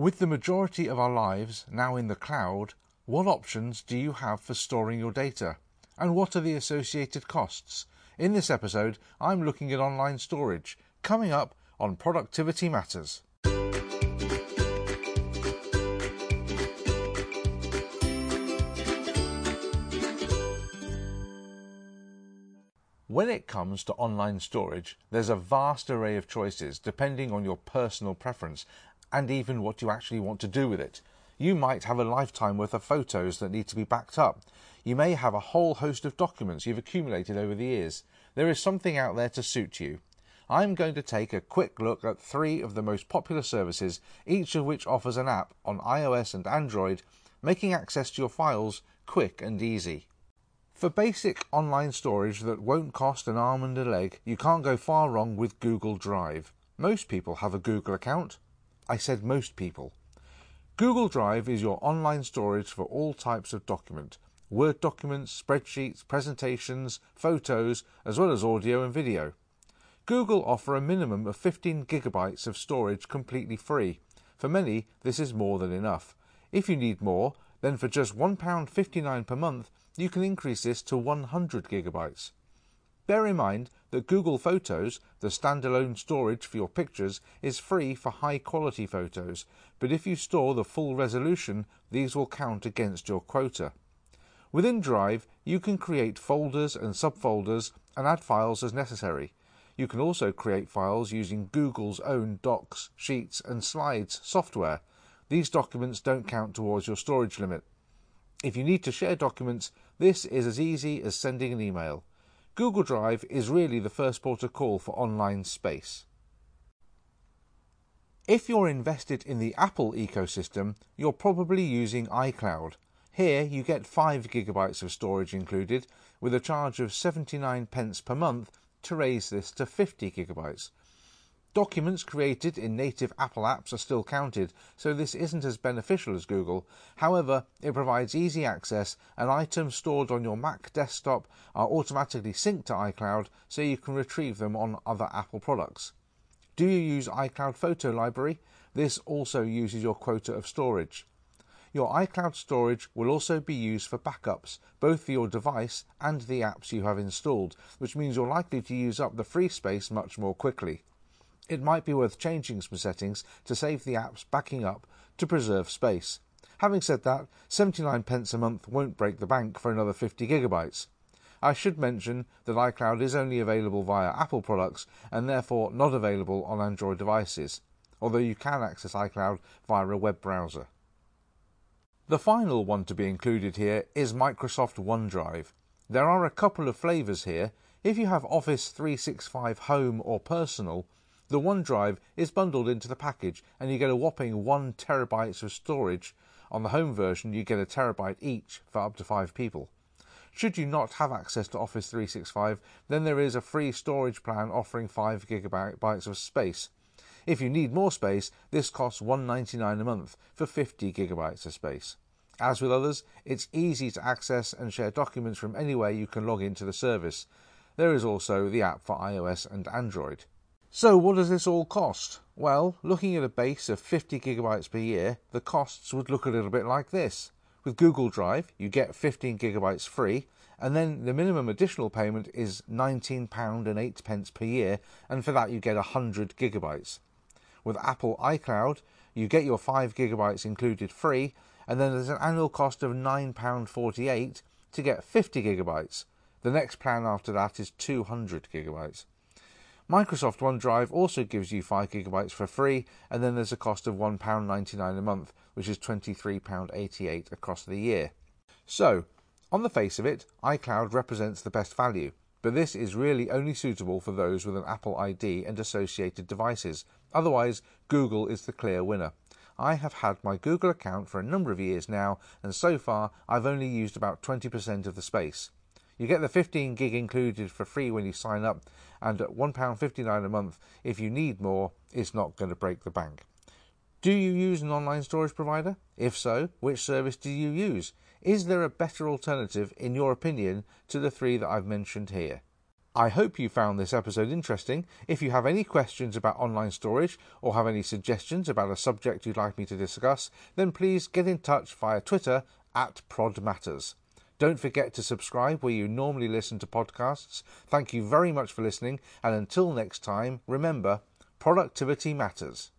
With the majority of our lives now in the cloud, what options do you have for storing your data? And what are the associated costs? In this episode, I'm looking at online storage, coming up on Productivity Matters. When it comes to online storage, there's a vast array of choices depending on your personal preference and even what you actually want to do with it. You might have a lifetime worth of photos that need to be backed up. You may have a whole host of documents you've accumulated over the years. There is something out there to suit you. I'm going to take a quick look at three of the most popular services, each of which offers an app on iOS and Android, making access to your files quick and easy. For basic online storage that won't cost an arm and a leg, you can't go far wrong with Google Drive. Most people have a Google account. I said most people. Google Drive is your online storage for all types of document Word documents, spreadsheets, presentations, photos, as well as audio and video. Google offer a minimum of 15 gigabytes of storage completely free. For many, this is more than enough. If you need more, then for just £1.59 per month, you can increase this to 100 gigabytes. Bear in mind that Google Photos, the standalone storage for your pictures, is free for high quality photos, but if you store the full resolution, these will count against your quota. Within Drive, you can create folders and subfolders and add files as necessary. You can also create files using Google's own Docs, Sheets, and Slides software. These documents don't count towards your storage limit. If you need to share documents, this is as easy as sending an email. Google Drive is really the first port of call for online space. If you're invested in the Apple ecosystem, you're probably using iCloud. Here you get 5 gigabytes of storage included, with a charge of 79 pence per month to raise this to 50 gigabytes. Documents created in native Apple apps are still counted, so this isn't as beneficial as Google. However, it provides easy access and items stored on your Mac desktop are automatically synced to iCloud so you can retrieve them on other Apple products. Do you use iCloud Photo Library? This also uses your quota of storage. Your iCloud storage will also be used for backups, both for your device and the apps you have installed, which means you're likely to use up the free space much more quickly it might be worth changing some settings to save the apps backing up to preserve space. Having said that, 79 pence a month won't break the bank for another 50 gigabytes. I should mention that iCloud is only available via Apple products and therefore not available on Android devices, although you can access iCloud via a web browser. The final one to be included here is Microsoft OneDrive. There are a couple of flavours here. If you have Office 365 Home or Personal, the OneDrive is bundled into the package and you get a whopping 1 terabytes of storage. On the home version, you get a terabyte each for up to 5 people. Should you not have access to Office 365, then there is a free storage plan offering 5 gigabytes of space. If you need more space, this costs 199 a month for 50 gigabytes of space. As with others, it's easy to access and share documents from anywhere you can log into the service. There is also the app for iOS and Android. So what does this all cost? Well, looking at a base of 50 gigabytes per year, the costs would look a little bit like this. With Google Drive, you get 15 gigabytes free, and then the minimum additional payment is £19 and 8 pence per year, and for that you get 100 gigabytes. With Apple iCloud, you get your 5 gigabytes included free, and then there's an annual cost of £9.48 to get 50 gigabytes. The next plan after that is 200 gigabytes. Microsoft OneDrive also gives you 5 gigabytes for free, and then there's a cost of £1.99 a month, which is £23.88 across the year. So, on the face of it, iCloud represents the best value, but this is really only suitable for those with an Apple ID and associated devices. Otherwise, Google is the clear winner. I have had my Google account for a number of years now, and so far I've only used about 20% of the space. You get the 15 gig included for free when you sign up, and at £1.59 a month, if you need more, it's not going to break the bank. Do you use an online storage provider? If so, which service do you use? Is there a better alternative, in your opinion, to the three that I've mentioned here? I hope you found this episode interesting. If you have any questions about online storage or have any suggestions about a subject you'd like me to discuss, then please get in touch via Twitter at ProdMatters. Don't forget to subscribe where you normally listen to podcasts. Thank you very much for listening, and until next time, remember productivity matters.